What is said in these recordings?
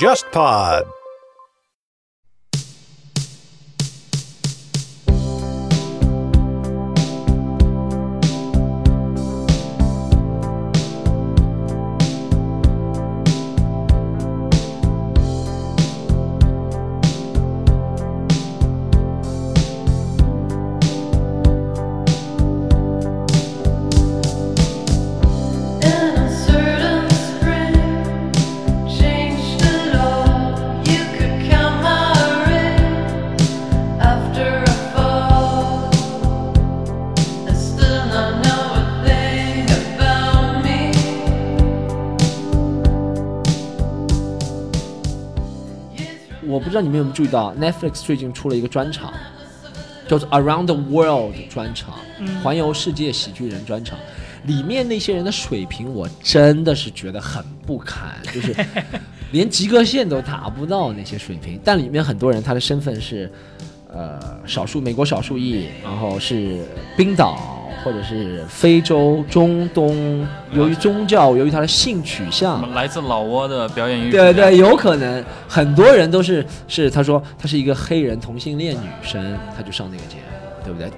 JustPod。道你们有没有注意到，Netflix 最近出了一个专场，叫做 Around the World 专场，环游世界喜剧人专场。里面那些人的水平，我真的是觉得很不堪，就是连及格线都达不到那些水平。但里面很多人他的身份是，呃，少数美国少数裔，然后是冰岛或者是非洲、中东，由于宗教，由于他的性取向，来自老挝的表演艺术对对，有可能很多人都是是他说他是一个黑人同性恋女生，他就上那个节目，对不对？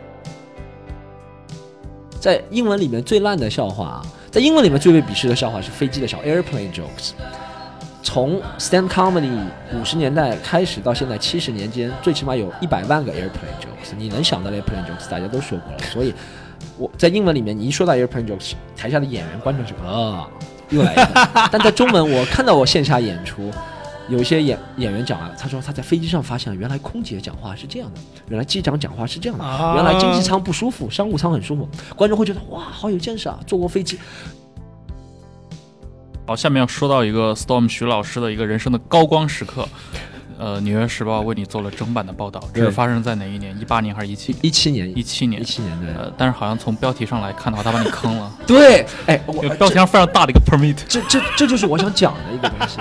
在英文里面最烂的笑话啊，在英文里面最被鄙视的笑话是飞机的小 （airplane jokes）。从 stand comedy 五十年代开始到现在七十年间，最起码有一百万个 airplane jokes。你能想到的 airplane jokes，大家都说过了。所以我在英文里面，你一说到 airplane jokes，台下的演员、观众就啊，又来一个。但在中文，我看到我线下演出，有一些演演员讲了，他说他在飞机上发现，原来空姐讲话是这样的，原来机长讲话是这样的，啊原来经济舱不舒服，商务舱很舒服。观众会觉得哇，好有见识啊，坐过飞机。好，下面要说到一个 Storm 徐老师的一个人生的高光时刻。呃，《纽约时报》为你做了整版的报道，这是发生在哪一年？一八年还是一七？一七年，一七年一。七年对。呃，但是好像从标题上来看的话，他把你坑了，对，哎，我标题上非常大的一个 permit。这这这就是我想讲的一个东西。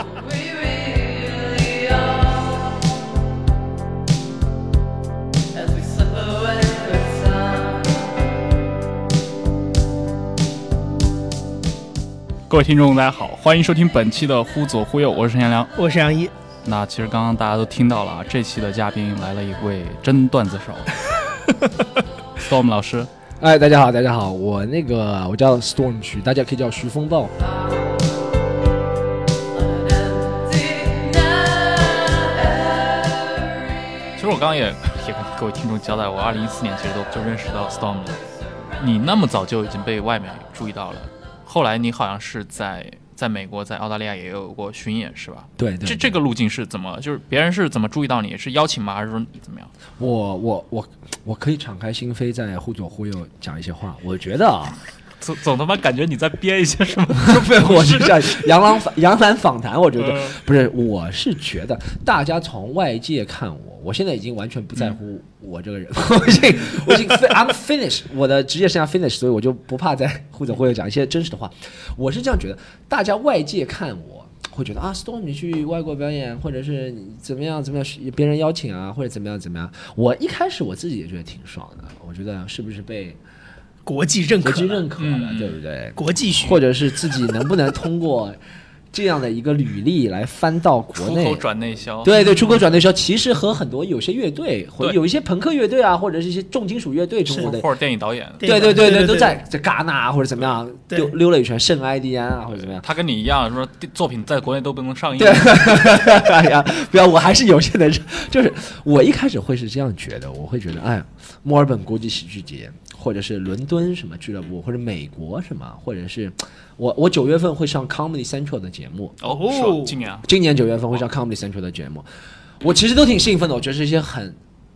各位听众，大家好，欢迎收听本期的《忽左忽右》，我是陈彦良。我是杨一，那其实刚刚大家都听到了啊，这期的嘉宾来了一位真段子手，Storm 老师。哎，大家好，大家好，我那个我叫 Storm 徐，大家可以叫徐风暴。其实我刚刚也也跟各位听众交代，我二零一四年其实都就认识到 Storm 了。你那么早就已经被外面注意到了，后来你好像是在在美国、在澳大利亚也有过巡演，是吧？对对这这个路径是怎么？就是别人是怎么注意到你？是邀请吗？还是说你怎么样？我我我我可以敞开心扉，在忽左忽右讲一些话。我觉得啊，总总他妈感觉你在编一些什么？不是，我是像 杨澜访杨澜访谈，我觉得嗯不是，我是觉得大家从外界看我，我现在已经完全不在乎我这个人，我已经我已经 I'm finished，我的职业生涯 finish，所以我就不怕在忽左忽右讲一些真实的话。我是这样觉得，大家外界看我。会觉得啊，Storm 你去外国表演，或者是你怎么样怎么样，别人邀请啊，或者怎么样怎么样。我一开始我自己也觉得挺爽的，我觉得是不是被国际认可国，际认可了，嗯对不对？国际学或者是自己能不能通过这样的一个履历来翻到国内出口。转内销。对对，出口转内销其实和很多有些乐队，或者有一些朋克乐队啊，或者是一些重金属乐队，中国的或者电影导演，对对对对都在在戛纳啊或者怎么样溜溜了一圈，圣埃蒂安啊或者怎么样。他跟你一样，说作品在国内都不能上映。对，哎呀，不要，我还是有些人，就是我一开始会是这样觉得，我会觉得，哎，墨尔本国际喜剧节，或者是伦敦什么俱乐部，或者美国什么，或者是我我九月份会上 Comedy Central 的节目，哦，哦是？今年啊，今年九月份会上 Comedy Central 的节目，我其实都挺兴奋的，我觉得是一些很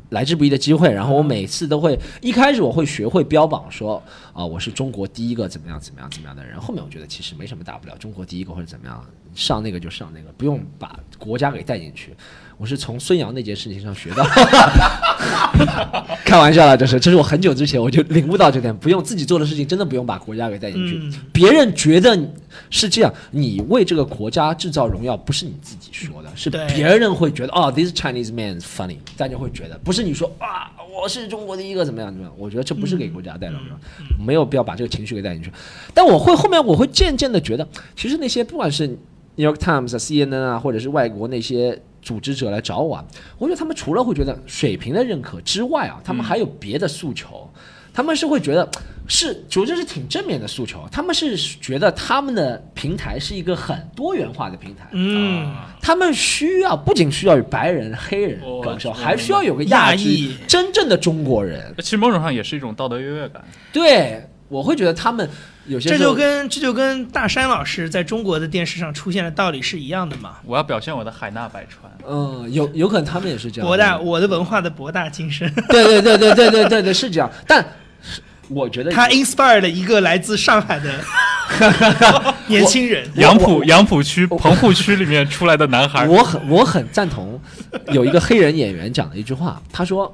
来之不易的机会。然后我每次都会一开始我会学会标榜说啊、我是中国第一个怎么样怎么样怎么样的人。后面我觉得其实没什么大不了，中国第一个或者怎么样，上那个就上那个，不用把国家给带进去。我是从孙杨那件事情上学到，开玩笑了，这是这是我很久之前我就领悟到这点，不用自己做的事情真的不用把国家给带进去。嗯。别人觉得是这样，你为这个国家制造荣耀，不是你自己说的，是别人会觉得哦，this Chinese man is funny，大家会觉得，不是你说啊，我是中国的一个怎么样怎么样，我觉得这不是给国家带来荣耀，没有必要把这个情绪给带进去。但我会后面我会渐渐的觉得，其实那些不管是 New York Times 啊、CNN 啊，或者是外国那些组织者来找我啊，我觉得他们除了会觉得水平的认可之外啊，他们还有别的诉求。他们是会觉得是，觉得是挺正面的诉求。他们是觉得他们的平台是一个很多元化的平台，嗯，他们需要不仅需要有白人、黑人哦感受，我还需要有个亚裔真正的中国人。其实某种上也是一种道德优越感。对，我会觉得他们有些这就跟这就跟大山老师在中国的电视上出现的道理是一样的嘛。我要表现我的海纳百川。嗯，有有可能他们也是这样。博大，我的文化的博大精深，对对对对对对对对是这样，但我觉得他 inspire 了一个来自上海的年轻人。杨浦杨浦区棚户区里面出来的男孩，我很我很赞同有一个黑人演员讲的一句话，他说，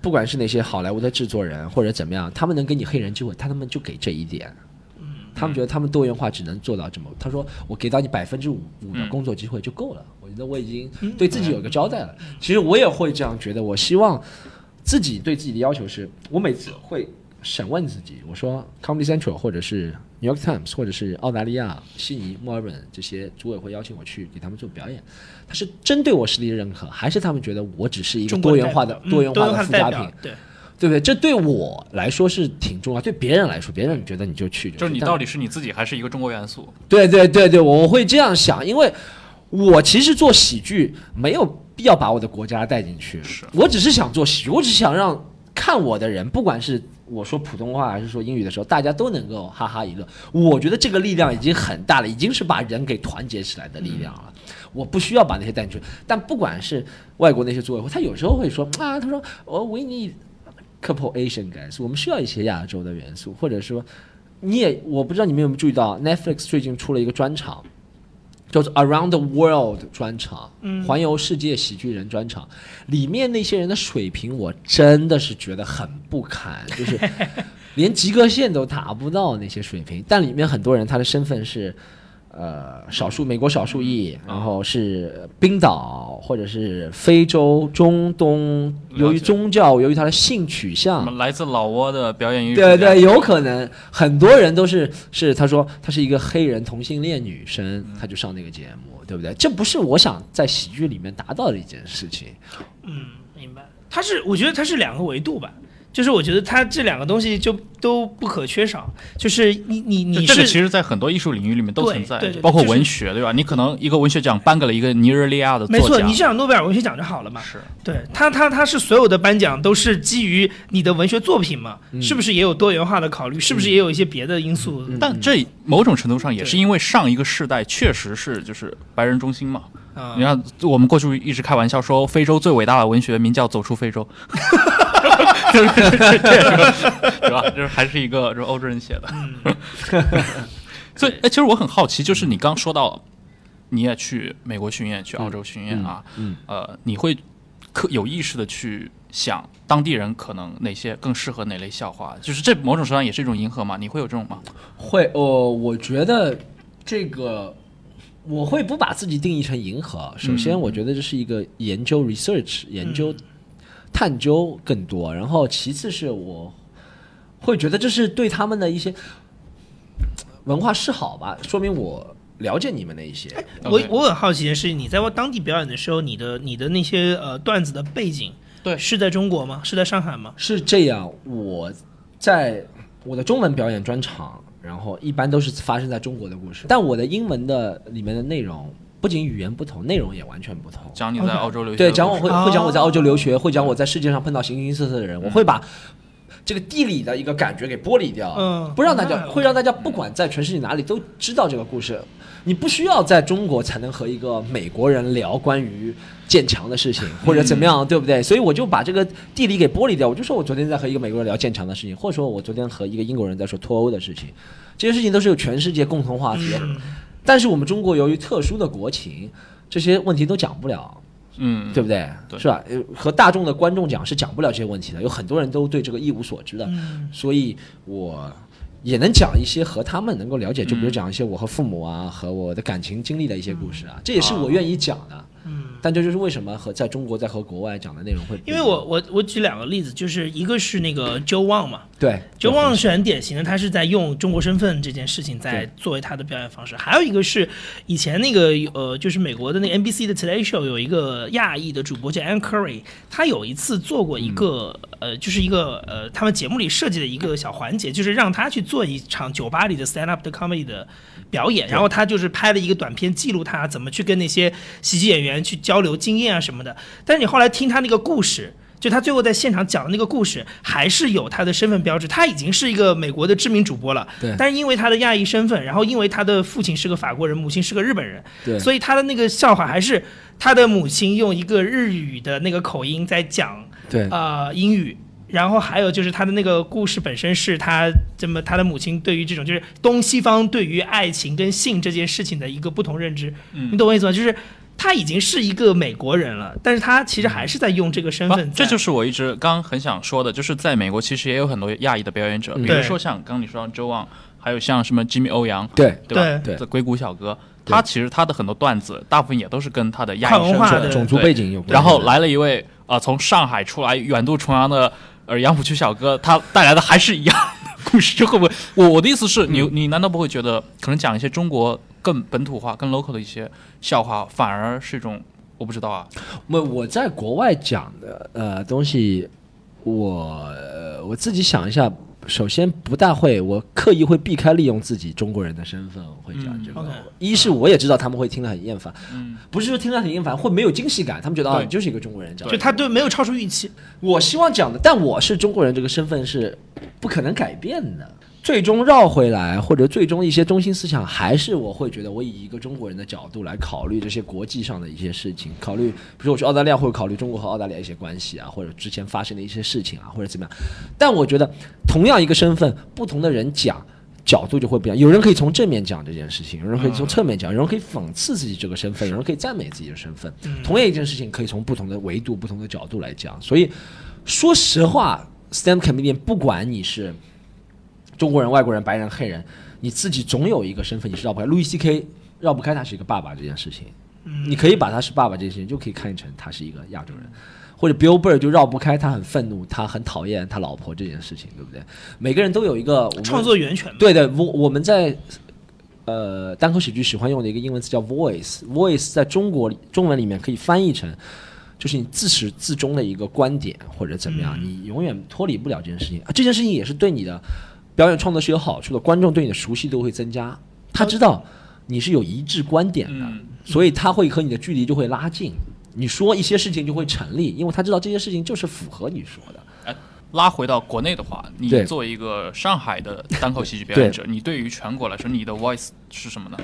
不管是那些好莱坞的制作人或者怎么样，他们能给你黑人机会，他们就给这一点。他们觉得他们多元化只能做到这么。他说：“我给到你百分之五五的工作机会就够了，我觉得我已经对自己有个交代了。其实我也会这样觉得，我希望自己对自己的要求是，我每次会审问自己，我说 Comedy Central 或者是 New York Times 或者是澳大利亚悉尼、墨尔本这些组委会邀请我去给他们做表演，他是针对我实力的认可，还是他们觉得我只是一个多元化的多元化的嗯附加品代表？对，对不对？这对我来说是挺重要，对别人来说，别人觉得你就去就是你到底是你自己还是一个中国元素？对对对对，我会这样想，因为我其实做喜剧没有必要把我的国家带进去，是我只是想做喜剧，我只是想让看我的人，不管是我说普通话还是说英语的时候，大家都能够哈哈一乐。我觉得这个力量已经很大了，已经是把人给团结起来的力量了。我不需要把那些带进去，但不管是外国那些组委会，他有时候会说啊，他说哦，we need couple Asian guys，我们需要一些亚洲的元素，或者说你也我不知道你们有没有注意到，Netflix 最近出了一个专场，叫做 Around the World 专场，嗯环游世界喜剧人专场，里面那些人的水平，我真的是觉得很不堪，就是连及格线都达不到那些水平。但里面很多人他的身份是。呃，少数美国少数裔，然后是冰岛或者是非洲、中东，由于宗教，由于他的性取向，来自老挝的表演艺术？对对，有可能很多人都是是他说他是一个黑人同性恋女生，他就上那个节目，对不对？这不是我想在喜剧里面达到的一件事情。嗯，明白。他是，我觉得他是两个维度吧。就是我觉得它这两个东西就都不可缺少。就是你你你这个是其实，在很多艺术领域里面都存在，对对包括就是文学，对吧？你可能一个文学奖颁给了一个尼日利亚的没错，你就想诺贝尔文学奖就好了嘛。是对他，他他是所有的颁奖都是基于你的文学作品嘛，嗯是不是也有多元化的考虑？是不是也有一些别的因素？但这某种程度上也是因为上一个世代确实是就是白人中心嘛。啊你看，我们过去一直开玩笑说，非洲最伟大的文学名叫《走出非洲》，就是这这个，对吧？就是还是一个就是欧洲人写的。所以，哎，其实我很好奇，就是你刚说到，你也去美国巡演，去澳洲巡演啊，嗯呃，你会刻有意识的去想当地人可能哪些更适合哪类笑话，就是这某种程度上也是一种迎合嘛？你会有这种吗？会哦，我觉得这个我会不把自己定义成迎合。首先，我觉得这是一个研究 research 研究探究更多，然后其次是我会觉得这是对他们的一些文化示好吧，说明我了解你们的一些。我我很好奇的是，你在当地表演的时候，你的你的那些呃段子的背景，对是在中国吗？是在上海吗？是这样，我在我的中文表演专场，然后一般都是发生在中国的故事，但我的英文的里面的内容不仅语言不同，内容也完全不同。讲你在澳洲留学对，讲我会哦会讲我在澳洲留学，会讲我在世界上碰到形形色色的人，我会把这个地理的一个感觉给剥离掉，嗯不让大家会让大家不管在全世界哪里都知道这个故事。你不需要在中国才能和一个美国人聊关于建墙的事情，或者怎么样，对不对？所以我就把这个地理给剥离掉。我就说我昨天在和一个美国人聊建墙的事情，或者说我昨天和一个英国人在说脱欧的事情，这些事情都是有全世界共同话题。嗯但是我们中国由于特殊的国情，这些问题都讲不了。嗯，对不对？对是吧？呃，和大众的观众讲是讲不了这些问题的，有很多人都对这个一无所知的，嗯所以我也能讲一些和他们能够了解，就比如嗯讲一些我和父母啊和我的感情经历的一些故事啊，这也是我愿意讲的。嗯，但这就是为什么和在中国在和国外讲的内容会因为我我我举两个例子，就是一个是那个 Joe Wang 嘛。对，Joe Wang 是。很典型的，他是在用中国身份这件事情在作为他的表演方式。还有一个是以前那个呃，就是美国的那个 NBC 的 Today Show 有一个亚裔的主播叫 Ann Curry，他有一次做过一个、呃，就是一个呃，他们节目里设计的一个小环节，就是让他去做一场酒吧里的 stand up 的 comedy 的表演，然后他就是拍了一个短片记录他怎么去跟那些喜剧演员去交流经验啊什么的。但是你后来听他那个故事。就他最后在现场讲的那个故事，还是有他的身份标志。他已经是一个美国的知名主播了，对但是因为他的亚裔身份，然后因为他的父亲是个法国人，母亲是个日本人，对所以他的那个笑话还是他的母亲用一个日语的那个口音在讲对呃英语。然后还有就是他的那个故事本身是他这么他的母亲对于这种就是东西方对于爱情跟性这件事情的一个不同认知，嗯。你懂我意思吗？就是他已经是一个美国人了，但是他其实还是在用这个身份在，这就是我一直刚刚很想说的，就是在美国其实也有很多亚裔的表演者，嗯。比如说像刚刚你说的周望，还有像什么 Jimmy 欧阳，对对吧？对。这硅谷小哥，他其实他的很多段子，大部分也都是跟他的亚裔身份跨文化的。种族背景有关，然后来了一位呃从上海出来远渡重洋的呃杨浦区小哥，他带来的还是一样的故事，就会不会？我我的意思是你你难道不会觉得可能讲一些中国更本土化、更 local 的一些笑话，反而是一种我不知道啊，我我在国外讲的呃东西，我、呃我自己想一下，首先不大会，我刻意会避开利用自己中国人的身份，我会讲嗯这个。一是我也知道他们会听得很厌烦，嗯，不是说听得很厌烦，会没有惊喜感，他们觉得啊你就是一个中国人这样。就他对没有超出预期。我希望讲的，但我是中国人这个身份是不可能改变的。最终绕回来，或者最终一些中心思想，还是我会觉得，我以一个中国人的角度来考虑这些国际上的一些事情，考虑，比如说我去澳大利亚，会考虑中国和澳大利亚一些关系啊，或者之前发生的一些事情啊，或者怎么样。但我觉得，同样一个身份，不同的人讲角度就会不一样。有人可以从正面讲这件事情，有人可以从侧面讲，有人可以讽刺自己这个身份，有人可以赞美自己的身份。同样一件事情，可以从不同的维度、不同的角度来讲。所以，说实话，stand comedian 不管你是中国人、外国人、白人、黑人，你自己总有一个身份你是绕不开。路易 C K 绕不开他是一个爸爸这件事情，你可以把他是爸爸这件事情就可以看成他是一个亚洲人。或者 Bill Burr 就绕不开他很愤怒，他很讨厌他老婆这件事情，对不对？每个人都有一个创作源泉。对对，我我们在呃单口喜剧喜欢用的一个英文词叫 voice，voice 在中国中文里面可以翻译成，就是你自始至终的一个观点或者怎么样，你永远脱离不了这件事情。啊，这件事情也是对你的表演创作是有好处的，观众对你的熟悉度会增加，他知道你是有一致观点的，嗯所以他会和你的距离就会拉近。你说一些事情就会成立，因为他知道这些事情就是符合你说的。拉回到国内的话，你作为一个上海的单口喜剧表演者，你对于全国来说，你的 voice 是什么呢？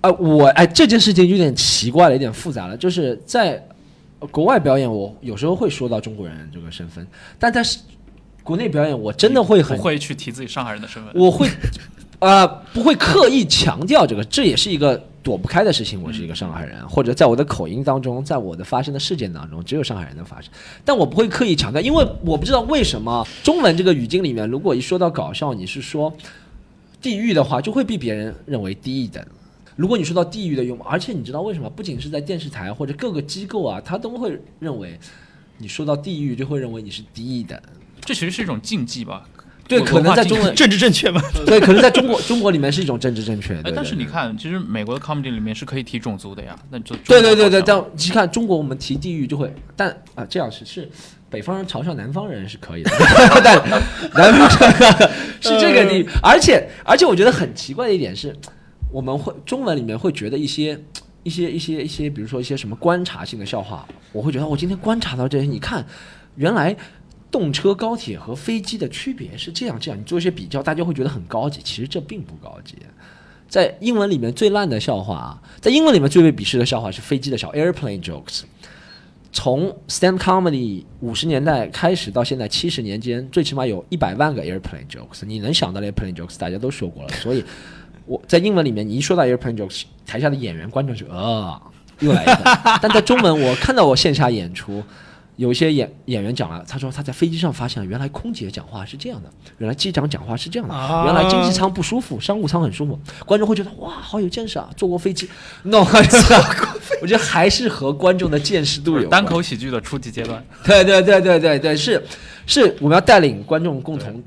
啊，我哎，这件事情有点奇怪了，有点复杂了。就是在呃国外表演，我有时候会说到中国人这个身份，但在是国内表演，我真的会很不，会去提自己上海人的身份。我会啊、不会刻意强调这个，这也是一个躲不开的事情。我是一个上海人，或者在我的口音当中，在我的发生的事件当中，只有上海人能发生，但我不会刻意强调，因为我不知道为什么中文这个语境里面，如果一说到搞笑，你是说地域的话，就会被别人认为低一等。如果你说到地域的用，而且你知道为什么？不仅是在电视台或者各个机构啊，他都会认为你说到地域就会认为你是低一等。这其实是一种禁忌吧？对，可能在中文政治正确嘛？对，可能在中国中国里面是一种政治正确。哎，但是你看，其实美国的 comedy 里面是可以提种族的呀。那就对对对对，但但你看中国，我们提地域就会，但啊这样是是北方人嘲笑南方人是可以的，但南方 是这个地，而且而且我觉得很奇怪的一点是，我们会中文里面会觉得一些。一些一些一些，比如说一些什么观察性的笑话，我会觉得我今天观察到这些，你看，原来动车、高铁和飞机的区别是这样这样，你做一些比较，大家会觉得很高级，其实这并不高级。在英文里面最烂的笑话啊，在英文里面最被鄙视的笑话是飞机的小 airplane jokes。从 stand comedy 五十年代开始到现在七十年间，最起码有一百万个 airplane jokes。你能想到的 airplane jokes，大家都说过了。所以我在英文里面，你一说到 airplane jokes，台下的演员、观众就呃，又来一个。但在中文，我看到我线下演出，有一些演演员讲了，他说他在飞机上发现，原来空姐讲话是这样的，原来机长讲话是这样的，啊原来经济舱不舒服，商务舱很舒服。观众会觉得哇，好有见识啊，坐过飞机。no，我觉得还是和观众的见识度有单口喜剧的初级阶段。对对对对对对，是是，我们要带领观众共同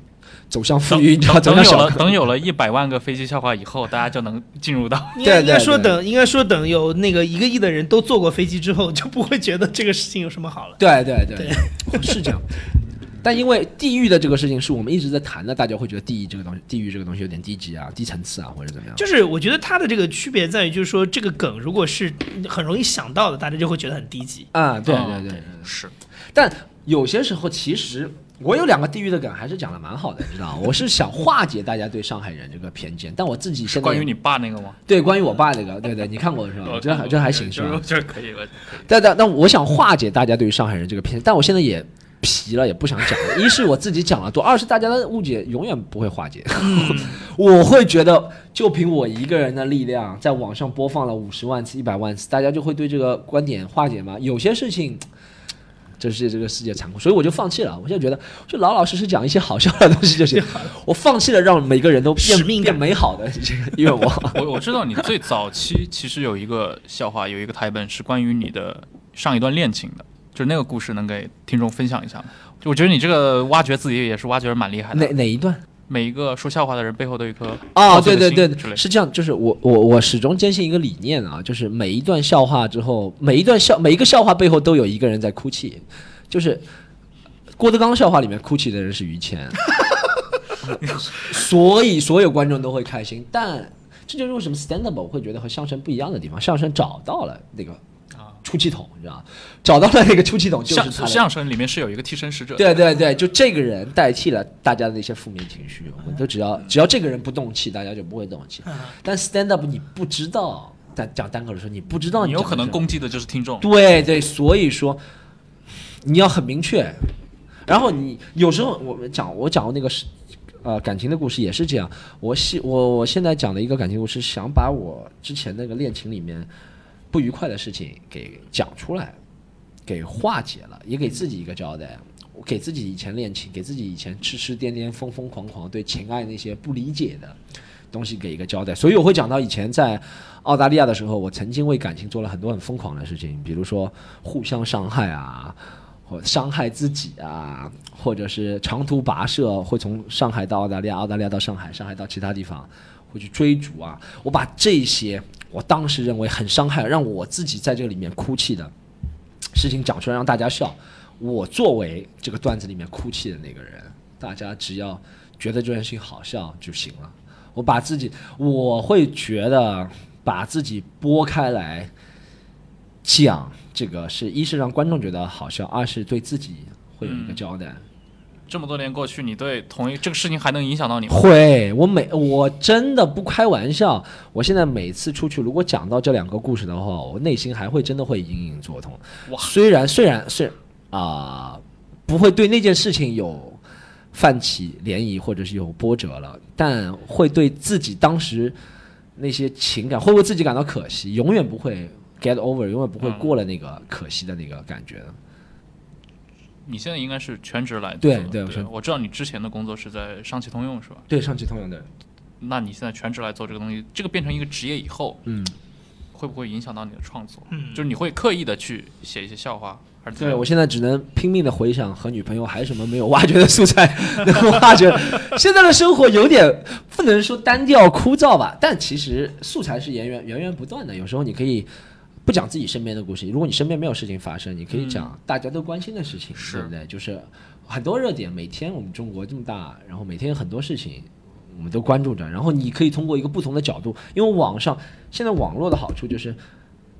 走向富等裕，等有。了等有了一百万个飞机笑话以后，大家就能进入到应该说等应该说等有那个一个亿的人都坐过飞机之后，就不会觉得这个事情有什么好了。对对对，是这样。但因为地狱的这个事情是我们一直在谈的，大家会觉得地狱这个东西，地狱这个东西有点低级啊、低层次啊，或者怎么样。就是我觉得它的这个区别在于，就是说这个梗如果是很容易想到的，大家就会觉得很低级。啊，对对对。是但有些时候，其实我有两个地狱的梗，还是讲的蛮好的，你知道吗？我是想化解大家对上海人这个偏见，但我自己现在关于你爸那个吗？对关于我爸那个，对对，你看过是吧？我这还这还行是吧？这可以，我可以。但但但我想化解大家对于上海人这个偏见，但我现在也皮了，也不想讲了。一是我自己讲了多，二是大家的误解永远不会化解。我会觉得，就凭我一个人的力量，在网上播放了五十万次、一百万次，大家就会对这个观点化解吗？有些事情。这是这个世界残酷，所以我就放弃了。我现在觉得，就老老实实讲一些好笑的东西就行。我放弃了让每个人都变使命感变美好的这个愿望。我 我知道你最早期其实有一个笑话，有一个台本是关于你的上一段恋情的，就是那个故事能给听众分享一下吗？就我觉得你这个挖掘自己也是挖掘的蛮厉害的哪。哪一段？每一个说笑话的人背后都有一颗哦，对对对是这样，就是我我我始终坚信一个理念啊，就是每一段笑话之后，每一段笑每一个笑话背后都有一个人在哭泣，就是郭德纲笑话里面哭泣的人是于谦，所以所有观众都会开心，但这就是为什么 stand up 我会觉得和相声不一样的地方，相声找到了那个啊出气筒，你知道吗？找到了那个出气筒就是相他的相声里面是有一个替身使者，对对对，就这个人代替了大家的那些负面情绪，我们都只要只要这个人不动气，大家就不会动气。但 stand up 你不知道，在讲单口的时候你不知道你有可能攻击的就是听众。对对，所以说你要很明确。然后你有时候我们讲我讲过那个是呃感情的故事也是这样，我现我我现在讲的一个感情故事，想把我之前那个恋情里面不愉快的事情给讲出来，给化解了，也给自己一个交代。我给自己以前恋情，给自己以前痴痴癫癫、疯疯狂狂对情爱那些不理解的东西给一个交代。所以我会讲到以前在澳大利亚的时候，我曾经为感情做了很多很疯狂的事情，比如说互相伤害啊，或伤害自己啊，或者是长途跋涉，会从上海到澳大利亚，澳大利亚到上海，上海到其他地方，会去追逐啊。我把这些我当时认为很伤害，让我自己在这个里面哭泣的事情讲出来，让大家笑。我作为这个段子里面哭泣的那个人，大家只要觉得这件事情好笑就行了。我把自己，我会觉得把自己拨开来讲这个是，一是让观众觉得好笑，二是对自己会有一个交代。这么多年过去，你对同一这个事情还能影响到你吗？会，我每我真的不开玩笑，我现在每次出去，如果讲到这两个故事的话，我内心还会真的会隐隐作痛。哇虽然虽然是啊、不会对那件事情有泛起涟漪或者是有波折了，但会对自己当时那些情感会为自己感到可惜，永远不会 get over，永远不会嗯过了那个可惜的那个感觉的。你现在应该是全职来做对对我是我知道你之前的工作是在上汽通用是吧？对，上汽通用的，那你现在全职来做这个东西，这个变成一个职业以后，嗯，会不会影响到你的创作？嗯就是你会刻意的去写一些笑话，还是怎么样对我现在只能拼命的回想和女朋友还有什么没有挖掘的素材能够挖掘。现在的生活有点不能说单调枯燥吧，但其实素材是源源源源不断的。有时候你可以不讲自己身边的故事，如果你身边没有事情发生，你可以讲大家都关心的事情，是对不对？就是很多热点，每天我们中国这么大，然后每天有很多事情。我们都关注着，然后你可以通过一个不同的角度，因为网上现在网络的好处就是，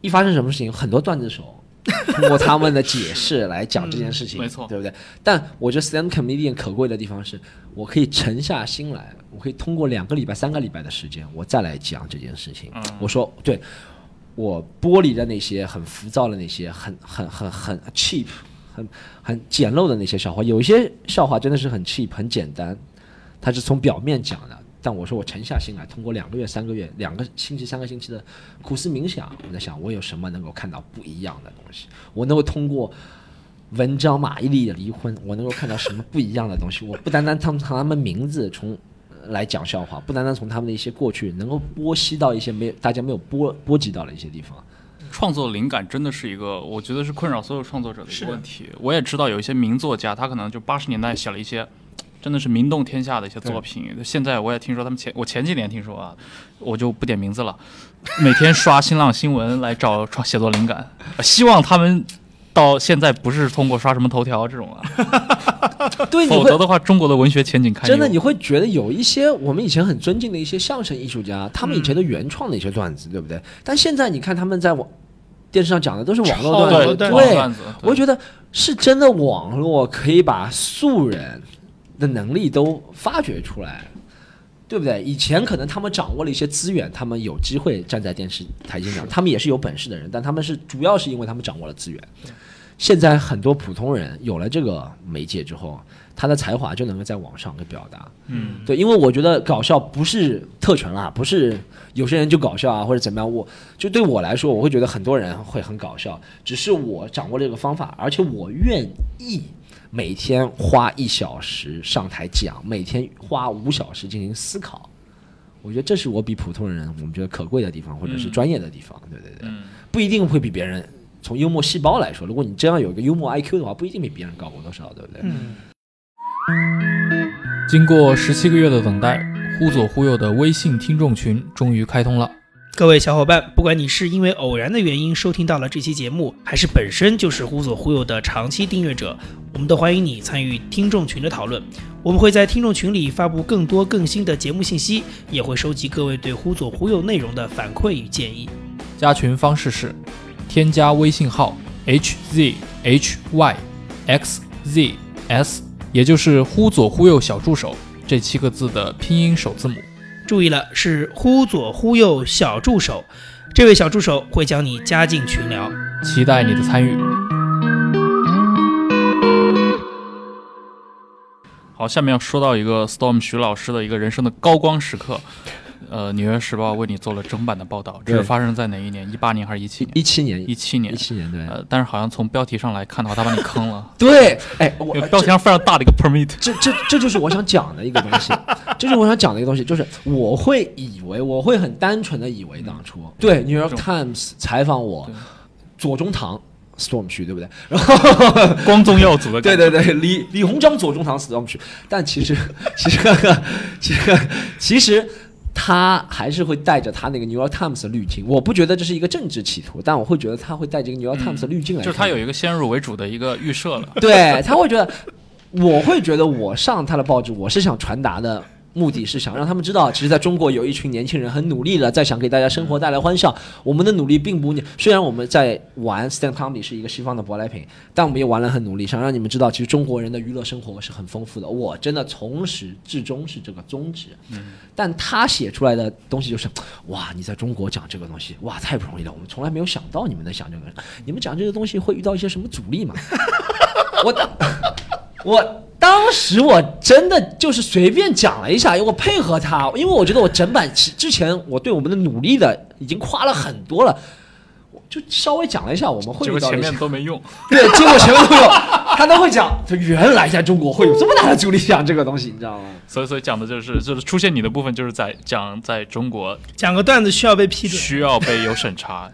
一发生什么事情，很多段子手通过他们的解释来讲这件事情，嗯没错对不对？但我觉得 stand comedian 可贵的地方是，我可以沉下心来，我可以通过两个礼拜、三个礼拜的时间，我再来讲这件事情。嗯我说，对我剥离的那些很浮躁的那些很很很很 cheap、很很简陋的那些笑话，有一些笑话真的是很 cheap、很简单，它是从表面讲的。但我说我沉下心来，通过两个月、三个月、两个星期、三个星期的苦思冥想，我在想我有什么能够看到不一样的东西，我能够通过文章马伊琍的离婚，我能够看到什么不一样的东西？我不单单从他们名字从来讲笑话，不单单从他们的一些过去，能够波及到一些没有大家没有波波及到的一些地方。创作灵感真的是一个，我觉得是困扰所有创作者的一个问题。我也知道有一些名作家，他可能就八十年代写了一些真的是名动天下的一些作品。现在我也听说他们前我前几年听说啊，我就不点名字了，每天刷新浪新闻来找创写作灵感，希望他们。到现在不是通过刷什么头条这种啊，对，你否则的话，中国的文学前景堪忧。真的你会觉得有一些我们以前很尊敬的一些相声艺术家，他们以前的原创的一些段子，对不对？但现在你看他们在网电视上讲的都是网络段子，对我觉得是真的网络可以把素人的能力都发掘出来，对不对？以前可能他们掌握了一些资源，他们有机会站在电视台前讲，他们也是有本事的人，但他们是主要是因为他们掌握了资源。现在很多普通人有了这个媒介之后，他的才华就能够在网上给表达。嗯，对，因为我觉得搞笑不是特权啦，不是有些人就搞笑啊或者怎么样。我就对我来说，我会觉得很多人会很搞笑，只是我掌握了这个方法，而且我愿意每天花一小时上台讲，每天花五小时进行思考。我觉得这是我比普通人我们觉得可贵的地方，或者是嗯专业的地方。对对对，嗯不一定会比别人。从幽默细胞来说，如果你真要有一个幽默 IQ 的话，不一定比别人高过多少，对不对？嗯，经过十七个月的等待，忽左忽右的微信听众群终于开通了。各位小伙伴，不管你是因为偶然的原因收听到了这期节目，还是本身就是忽左忽右的长期订阅者，我们都欢迎你参与听众群的讨论。我们会在听众群里发布更多更新的节目信息，也会收集各位对忽左忽右内容的反馈与建议。加群方式是：添加微信号 h z h y x z s，也就是忽左忽右小助手这七个字的拼音首字母。注意了，是忽左忽右小助手，这位小助手会将你加进群聊。期待你的参与。好，下面要说到一个 Storm 徐老师的一个人生的高光时刻。呃，《纽约时报》为你做了整版的报道，这是发生在哪一年？一八年还是一七年？一七年，一七年一。七年，对。呃，但是好像从标题上来看的话，他把你坑了。对，哎，我标题上非常大的一个 permit。这这这就是我想讲的一个东西，这就是我想讲的一个东西，就是我会以为，我会很单纯的以为当初对《New York Times》采访我左中堂 Storm 区，对不对？然后光宗耀祖的。对对对，李李鸿章左中堂 Storm 区，但其实其实其实其实。他还是会带着他那个《New York Times》的滤镜，我不觉得这是一个政治企图，但我会觉得他会带着一个《New York Times》的滤镜来看。就是他有一个先入为主的一个预设了。对，他会觉得，我会觉得我上他的报纸，我是想传达的目的是想让他们知道，其实在中国有一群年轻人很努力的，在想给大家生活带来欢笑。我们的努力并不，虽然我们在玩 stand comedy 是一个西方的舶来品，但我们也玩了很努力，想让你们知道，其实中国人的娱乐生活是很丰富的。我真的从始至终是这个宗旨。但他写出来的东西就是，哇，你在中国讲这个东西，哇，太不容易了。我们从来没有想到你们能想这个，你们讲这个东西会遇到一些什么阻力吗？我我当时我真的就是随便讲了一下，我配合他，因为我觉得我整版其之前我对我们的努力的已经夸了很多了，我就稍微讲了一下我们会结果前遇到的一些面都没用。对，结果前面都有，他都会讲，他原来在中国会有这么大的阻力讲这个东西，你知道吗？所以，所以讲的就是，就是出现你的部分，就是在讲在中国讲个段子需要被批准，需要被有审查。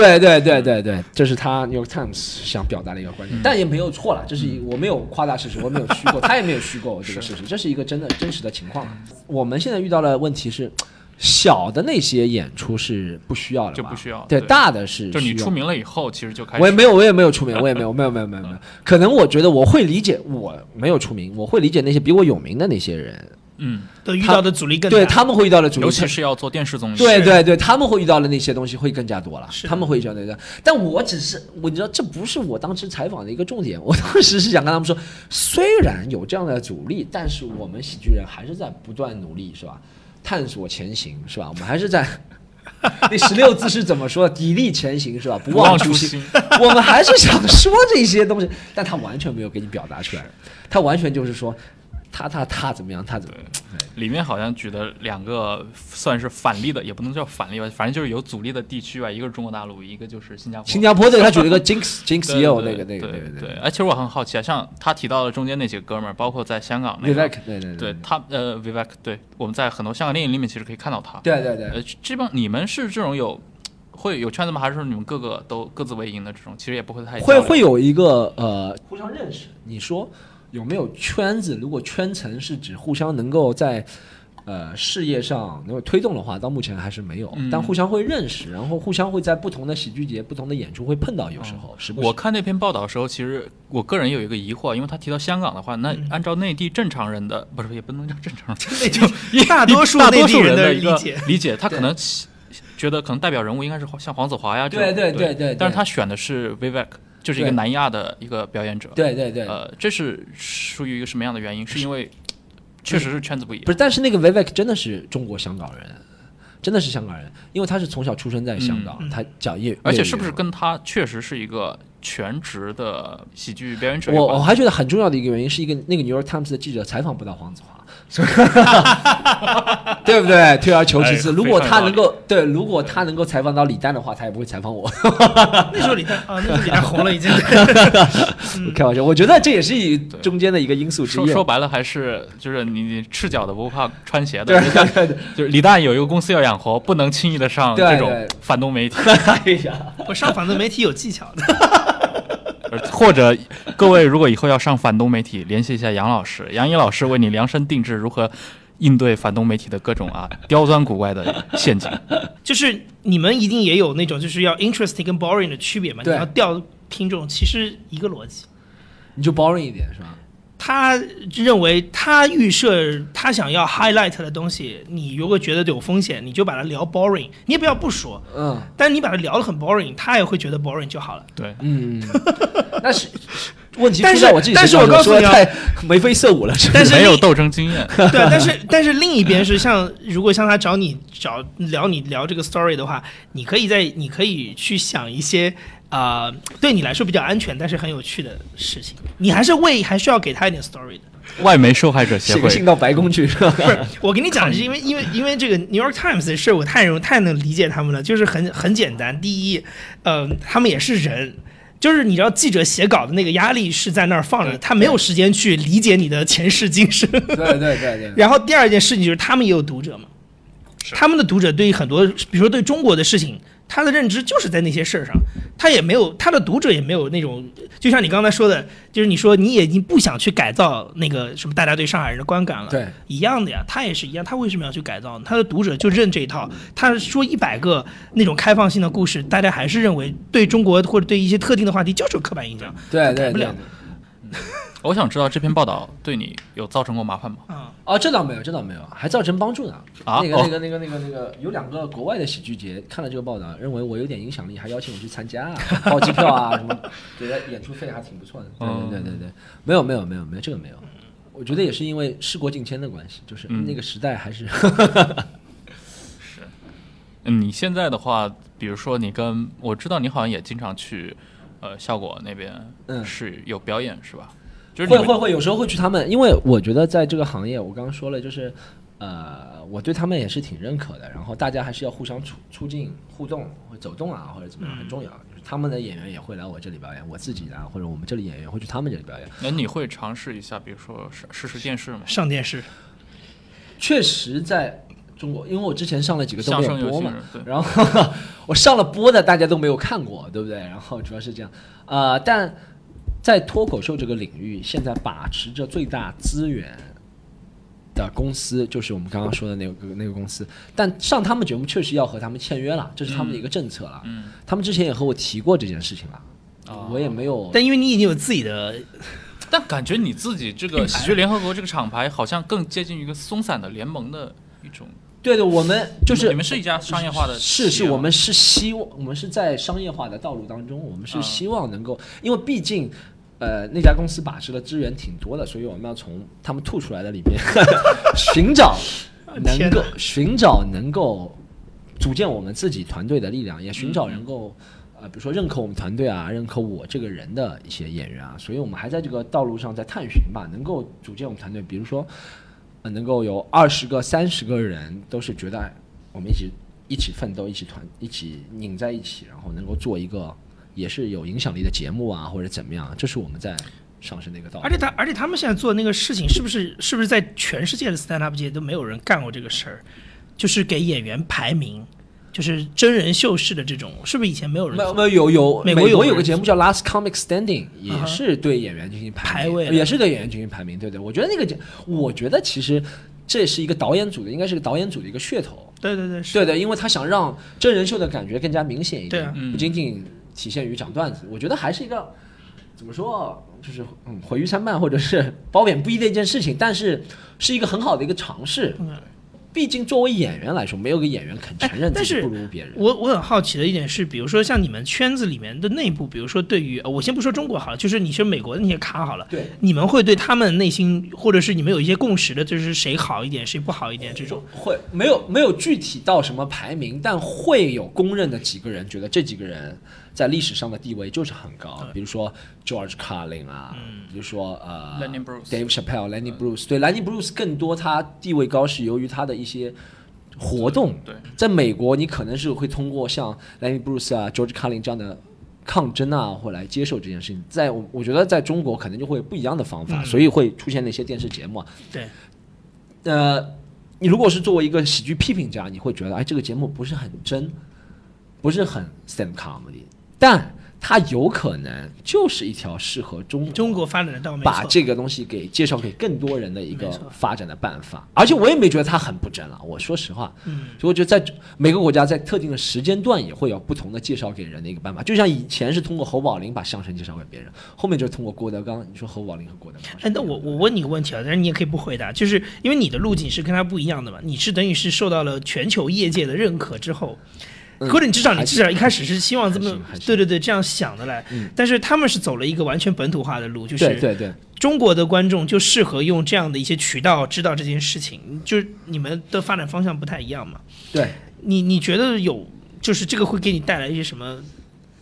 对对对对对，这是他 New York Times 想表达的一个观点，但也没有错了，这是一我没有夸大事实，我没有虚构，他也没有虚构这个事实，这是一个真的真实的情况。我们现在遇到的问题是，小的那些演出是不需要的吧，就不需要对，对大的是就你出名了以后，其实就开始。我也没有，我也没有出名，我也没有，没有，没有，没有，没有。可能我觉得我会理解，我没有出名，我会理解那些比我有名的那些人，嗯，都遇到的阻力更大。对他们会遇到的阻力，尤其是要做电视综艺。对对对，他们会遇到的那些东西会更加多了是，他们会遇到那个。但我只是，我你知道这不是我当时采访的一个重点，我当时是想跟他们说，虽然有这样的阻力，但是我们喜剧人还是在不断努力，是吧？探索前行，是吧？我们还是在。那十六字是怎么说？砥砺前行是吧？不不忘初。心。我们还是想说这些东西，但他完全没有给你表达出来，他完全就是说，他他他怎么样，他怎么样。里面好像举的两个算是反例的，也不能叫反例吧，反正就是有阻力的地区吧，一个是中国大陆，一个就是新加坡。新加坡对他举了一个 Jinx Jinx 对 Yo 对那个那个对对对。哎，其实我很好奇啊，像他提到的中间那几个哥们儿，包括在香港那个 Vivek 对对对他呃 Vivek，对我们在很多香港电影里面其实可以看到他。对对对呃，这帮你们是这种有会有圈子吗？还是说你们各个都各自为营的这种？其实也不会太会会有一个呃互相认识。你说有没有圈子？如果圈层是指互相能够在呃事业上能够推动的话，到目前还是没有。嗯。但互相会认识，然后互相会在不同的喜剧节、不同的演出会碰到，有时候、我看那篇报道的时候，其实我个人有一个疑惑，因为他提到香港的话，那嗯。按照内地正常人的不是也不能叫正常人，内地大多数大多数内地人的一个理解，他可能觉得可能代表人物应该是像黄子华呀对对对对对。对但是他选的是 Vivek，就是一个南亚的一个表演者，对对对，呃，这是属于一个什么样的原因？是。因为确实是圈子不一样。不，是，但是那个 Vivek 真的是中国香港人，真的是香港人，因为他是从小出生在香港，嗯他讲粤，而且是不是跟他确实是一个全职的喜剧表演者？我我还觉得很重要的一个原因是一个那个 New York Times 的记者采访不到黄子华，对不对？退而求其次，哎如果他能够对，如果他能够采访到李诞的话，他也不会采访我。那时候李诞啊，那时候李诞红了已经。开玩笑，我觉得这也是一中间的一个因素之一。说说白了还是就是你你赤脚的不怕穿鞋的，对对对，就是李诞有一个公司要养活，不能轻易的上这种反动媒体，哎呀，我上反动媒体有技巧的，呃或者各位如果以后要上反动媒体，联系一下杨老师，杨毅老师为你量身定制如何应对反动媒体的各种啊刁钻古怪的陷阱。就是你们一定也有那种就是要 interesting 跟 boring 的区别嘛？你对要钓听众，其实一个逻辑。你就 boring 一点是吧？他认为他预设他想要 highlight 的东西，你如果觉得有风险，你就把它聊 boring，你也不要不说，嗯。但是你把它聊得很 boring，他也会觉得 boring 就好了。对，嗯，但是问题但是出在我自己但是，我告诉你太眉飞色舞了，是吧但是？没有斗争经验，对，但是但是另一边是像如果像他找你找聊你聊这个 story 的话，你可以在你可以去想一些啊、呃对你来说比较安全但是很有趣的事情，你还是为还需要给他一点 story 的。外媒受害者协会写信到白宫去是吧？不是，我跟你讲，是因为因为因为这个 New York Times 的事，我太容太能理解他们了，就是很很简单。第一，呃，他们也是人。就是你知道，记者写稿的那个压力是在那儿放着，他没有时间去理解你的前世今生。对对对对，然后第二件事情就是，他们也有读者嘛，他们的读者对于很多，比如说对中国的事情，他的认知就是在那些事儿上，他也没有他的读者也没有那种，就像你刚才说的，就是你说你也已经不想去改造那个什么大家对上海人的观感了，对，一样的呀，他也是一样，他为什么要去改造呢？他的读者就认这一套，他说一百个那种开放性的故事，大家还是认为对中国或者对一些特定的话题就是有刻板印象，对对对改不了。我想知道这篇报道对你有造成过麻烦吗？啊、哦，这倒没有，这倒没有，还造成帮助呢。啊哦那个那个那个那个那个，有两个国外的喜剧节看了这个报道，认为我有点影响力，还邀请我去参加啊，报机票啊什么，觉得演出费还挺不错的。对嗯对对对对，没有没有没有没有这个没有，我觉得也是因为事过境迁的关系，就是嗯那个时代还是 嗯，你现在的话，比如说你跟我知道你好像也经常去，呃，效果那边嗯是有表演是吧？就是会会会有时候会去他们，因为我觉得在这个行业，我刚刚说了，就是呃，我对他们也是挺认可的。然后大家还是要互相促促进互动，或走动啊，或者怎么样，很重要。就是他们的演员也会来我这里表演，我自己的啊，或者我们这里演员会去他们这里表演。那你会尝试一下，比如说试试试电视吗？上电视，确实在中国，因为我之前上了几个相东北播嘛声有新人，对，然后 我上了播的，大家都没有看过，对不对？然后主要是这样，呃，但在脱口秀这个领域，现在把持着最大资源的公司，就是我们刚刚说的那个那个公司。但上他们节目确实要和他们签约了，这是他们的一个政策了。嗯，他们之前也和我提过这件事情了，哦我也没有。但因为你已经有自己的 但感觉你自己这个喜剧联合国这个厂牌好像更接近一个松散的联盟的一种，对对，我们就是你们是一家商业化的是是，我们是希望，我们是在商业化的道路当中，我们是啊希望能够，因为毕竟，呃，那家公司把持的资源挺多的，所以我们要从他们吐出来的里面 寻找 能够寻找能够组建我们自己团队的力量，也寻找能够。呃，比如说认可我们团队啊，认可我这个人的一些演员啊，所以我们还在这个道路上在探寻吧，能够组建我们团队，比如说，呃，能够有二十个、三十个人都是觉得哎我们一起一起奋斗，一起团一起拧在一起，然后能够做一个也是有影响力的节目啊，或者怎么样，这是我们在上升的一个道路。而且他，而且他们现在做的那个事情，是不是是不是在全世界的 stand up 界都没有人干过这个事儿？就是给演员排名，就是真人秀式的这种，是不是以前没有人？没有没有有有美国有有个节目叫 Last Comic Standing，也是对演员进行排名也是对演员进行排名，对对。我觉得那个节，我觉得其实这是一个导演组的，应该是个导演组的一个噱头，对对对，是对的，因为他想让真人秀的感觉更加明显一点，对啊嗯不仅仅体现于讲段子。我觉得还是一个怎么说，就是嗯毁誉参半或者是褒贬不一的一件事情，但是是一个很好的一个尝试。嗯毕竟作为演员来说，没有个演员肯承认自己哎但是不如别人。我我很好奇的一点是，比如说像你们圈子里面的内部，比如说对于呃我先不说中国好了，就是你是美国的那些卡好了，对，你们会对他们内心，或者是你们有一些共识的，就是谁好一点，谁不好一点这种。会没有没有具体到什么排名，但会有公认的几个人，觉得这几个人在历史上的地位就是很高。比如说 George Carlin 啊，比如说呃 Dave Chappelle、Lenny Bruce，对 Lenny Bruce 更多他地位高是由于他的一些活动。对，在美国，你可能是会通过像 Lenny Bruce 啊、George Carlin 这样的抗争啊，或来接受这件事情。在我我觉得在中国可能就会不一样的方法，嗯所以会出现那些电视节目啊。对，呃，你如果是作为一个喜剧批评家，你会觉得，哎，这个节目不是很真，不是很 stand comedy，但它有可能就是一条适合中中国发展的道没错。把这个东西给介绍给更多人的一个发展的办法。而且我也没觉得它很不真了，我说实话，嗯，所以我觉得在每个国家在特定的时间段也会有不同的介绍给人的一个办法。就像以前是通过侯宝林把相声介绍给别人，后面就是通过郭德纲。你说侯宝林和郭德纲哎，那我我问你个问题啊，但是你也可以不回答，就是因为你的路径是跟他不一样的嘛，你是等于是受到了全球业界的认可之后，嗯或者你至少你至少一开始是希望这么对对对这样想的来，嗯但是他们是走了一个完全本土化的路，就是对对对。中国的观众就适合用这样的一些渠道知道这件事情，就是你们的发展方向不太一样嘛。对，你你觉得有就是这个会给你带来一些什么？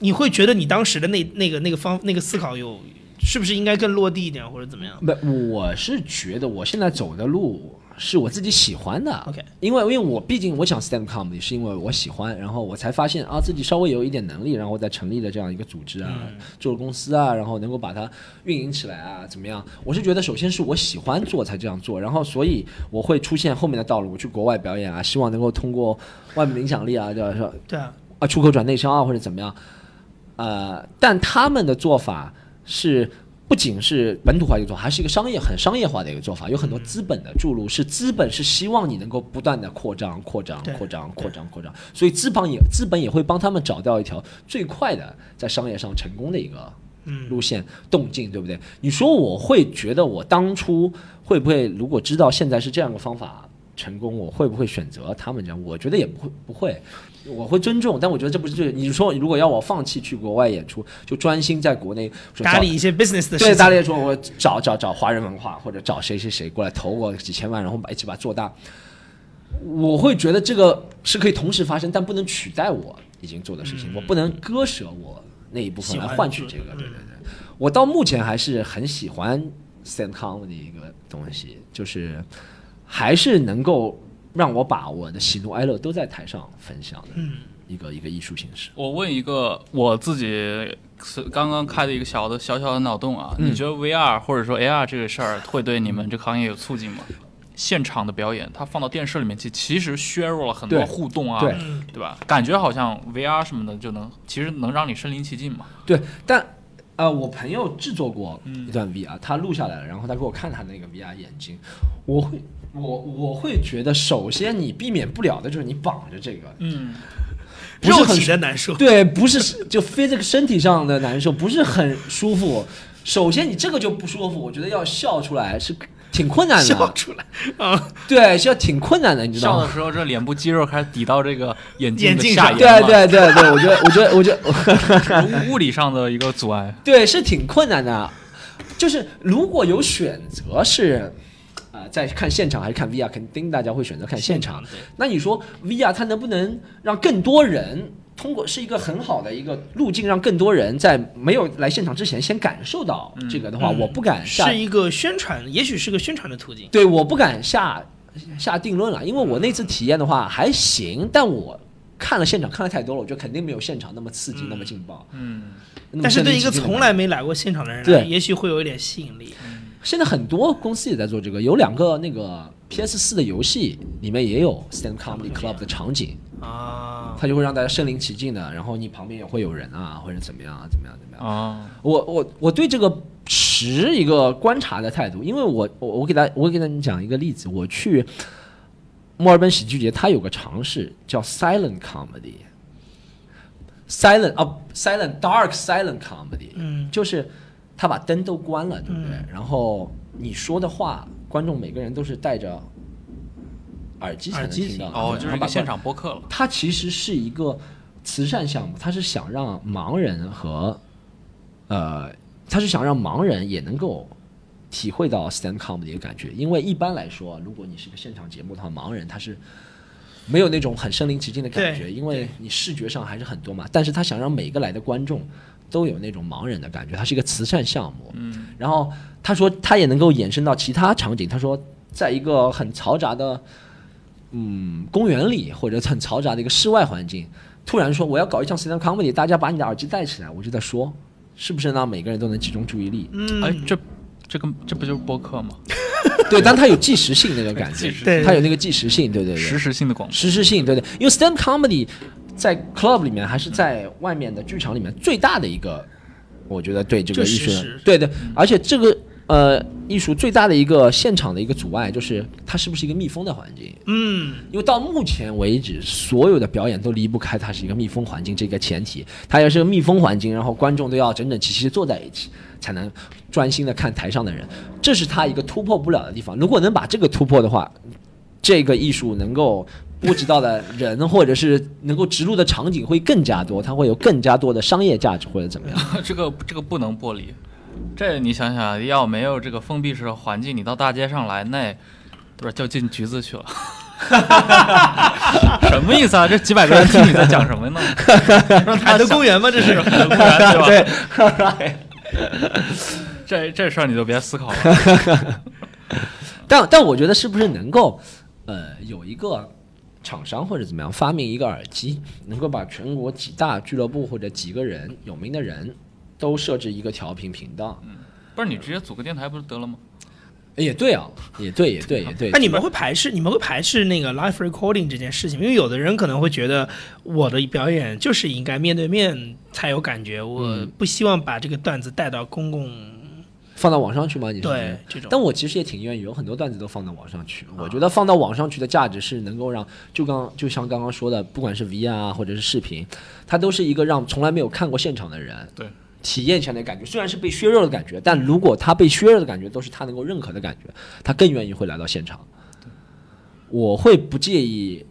你会觉得你当时的那那个那个方那个思考有是不是应该更落地一点，或者怎么样不，我是觉得我现在走的路是我自己喜欢的。？OK，因为因为我毕竟我想 stand comedy 是因为我喜欢，然后我才发现啊自己稍微有一点能力，然后我再成立了这样一个组织啊，做了公司啊，然后能够把它运营起来啊，怎么样？我是觉得首先是我喜欢做才这样做，然后所以我会出现后面的道路，我去国外表演啊，希望能够通过外面的影响力啊，就是说对啊，啊出口转内销啊或者怎么样，呃，但他们的做法是不仅是本土化一个做法，还是一个商业很商业化的一个做法，有很多资本的注入，是资本是希望你能够不断的扩张、扩张、扩张、扩张、扩张，所以资本也资本也会帮他们找到一条最快的在商业上成功的一个嗯路线动静，对不对？你说我会觉得我当初会不会如果知道现在是这样的方法成功，我会不会选择他们这样？我觉得也不会，不会。我会尊重，但我觉得这不是最。你说如果要我放弃去国外演出，就专心在国内打理一些 business 的事对，情。大力说，我找找找华人文化，或者找谁谁谁过来投我几千万，然后把一起把它做大。我会觉得这个是可以同时发生，但不能取代我已经做的事情，我不能割舍我那一部分来换取这个。对对对，我到目前还是很喜欢 stand comedy 一个东西，就是还是能够让我把我的喜怒哀乐都在台上分享的嗯一个、一个艺术形式。我问一个我自己是刚刚开的一个小的小小的脑洞啊，嗯你觉得 VR 或者说 AR 这个事儿会对你们这个行业有促进吗？现场的表演，它放到电视里面去，其实削弱了很多互动啊，对吧？感觉好像 VR 什么的就能，其实能让你身临其境嘛。对，但呃，我朋友制作过嗯一段 VR，、他录下来了，然后他给我看他那个 VR 眼睛，我会我我会觉得，首先你避免不了的就是你绑着这个，嗯，肉不是很体的难受。对，不是就非这个身体上的难受，不是很舒服。首先你这个就不舒服，我觉得要笑出来是挺困难的，笑出来啊！对，是要挺困难的，你知道吗笑的？时候这脸部肌肉开始抵到这个眼镜上的下沿对，对对对，我觉得我觉得我觉得物 物理上的一个阻碍。对，是挺困难的。就是如果有选择是，呃，在看现场还是看 VR，肯定大家会选择看现场。那你说 VR 它能不能让更多人通过是一个很好的一个路径，让更多人在没有来现场之前先感受到这个的话，嗯我不敢下是一个宣传，也许是个宣传的途径。对，我不敢下下定论了，因为我那次体验的话还行，但我看了现场看了太多了，我觉得肯定没有现场那么刺激，那么劲爆。嗯，但是对一个从来没来过现场的人来，对也许会有一点吸引力。现在很多公司也在做这个，有两个那个 PS 四的游戏里面也有 Stand Comedy Club 的场景，啊，它就会让大家身临其境的，然后你旁边也会有人啊，或者怎么样啊，怎么样怎么样。啊，我我我对这个持一个观察的态度，因为我我我给大我给大家讲一个例子，我去墨尔本喜剧节，它有个尝试叫 Silent Comedy，Silent 啊 Silent Dark Silent Comedy，嗯。就是他把灯都关了，对不对？嗯然后你说的话，观众每个人都是戴着耳机才能听到的，哦，就是一个现场播客了。它其实是一个慈善项目，它是想让盲人和呃，它是想让盲人也能够体会到 stand comedy 的感觉。因为一般来说，如果你是一个现场节目的话，盲人他是没有那种很身临其境的感觉，因为你视觉上还是很多嘛。但是他想让每个来的观众都有那种盲人的感觉，它是一个慈善项目。嗯，然后他说他也能够延伸到其他场景。他说，在一个很嘈杂的嗯公园里或者很嘈杂的一个室外环境，突然说我要搞一场 stand up comedy，大家把你的耳机戴起来，我就在说，是不是让每个人都能集中注意力？嗯，哎，这这个这不就是播客吗？对，但它有即时性那个感觉它有那个即时性，对对对，实时性的广播。实时性，对对，因为 stand comedy 在 club 里面还是在外面的剧场里面最大的一个，我觉得对这个艺术对对，而且这个呃艺术最大的一个现场的一个阻碍就是它是不是一个密封的环境？嗯，因为到目前为止，所有的表演都离不开它是一个密封环境这个前提，它要是个密封环境，然后观众都要整整齐齐地坐在一起，才能专心的看台上的人，这是它一个突破不了的地方。如果能把这个突破的话，这个艺术能够波及到的人，或者是能够植入的场景会更加多，它会有更加多的商业价值或者怎么样。这个这个不能剥离。这你想想，要没有这个封闭式的环境，你到大街上来，那对吧，就进局子去了。什么意思啊？这几百个人听你在讲什么呢？海德公园吗？这是海德公园对吧？对，这这事儿你就别思考了。但但我觉得是不是能够，呃，有一个厂商或者怎么样发明一个耳机，能够把全国几大俱乐部或者几个人有名的人都设置一个调频频道？嗯不是你直接组个电台不是得了吗？也对啊，也对，也对，也对。那你们会排斥你们会排斥那个 live recording 这件事情？因为有的人可能会觉得我的表演就是应该面对面才有感觉，我嗯不希望把这个段子带到公共放到网上去吗？你是对这种。但我其实也挺愿意，有很多段子都放到网上去。我觉得放到网上去的价值是能够让，就刚就像刚刚说的，不管是 VR 啊或者是视频，它都是一个让从来没有看过现场的人对体验一下的感觉。虽然是被削弱的感觉，但如果他被削弱的感觉都是他能够认可的感觉，他更愿意会来到现场。我会不介意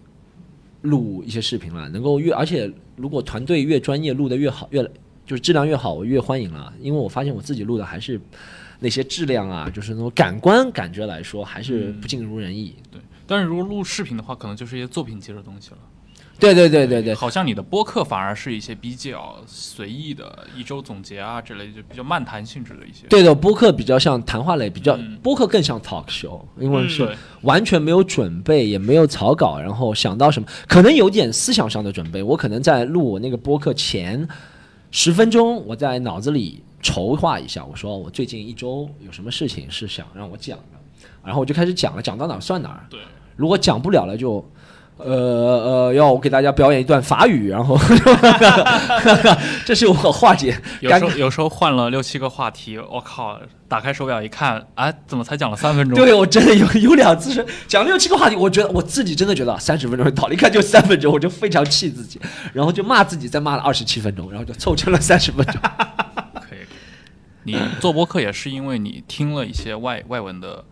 录一些视频了，能够越而且如果团队越专业，录的越好，越就是质量越好，我越欢迎了。因为我发现我自己录的还是那些质量啊，就是那种感官感觉来说，还是不尽如人意。对，但是如果录视频的话，可能就是一些作品级的东西了。对对对对对，好像你的播客反而是一些比较随意的一周总结啊之类，就比较漫谈性质的一些。对的，播客比较像谈话类，比较、嗯播客更像 talk show，因为嗯是完全没有准备，也没有草稿，然后想到什么，可能有点思想上的准备。我可能在录我那个播客前十分钟，我在脑子里筹划一下，我说我最近一周有什么事情是想让我讲的，然后我就开始讲了，讲到哪儿算哪儿。对，如果讲不了了就。呃呃，要我给大家表演一段法语，然后 这是我化解有。时候有时候换了六七个话题，我靠，打开手表一看，哎，怎么才讲了三分钟？对我真的有有两次是讲六七个话题，我觉得我自己真的觉得三十分钟到了，一看就三分钟，我就非常气自己，然后就骂自己，再骂了二十七分钟，然后就凑成了三十分钟。可以。你做播客也是因为你听了一些外外文的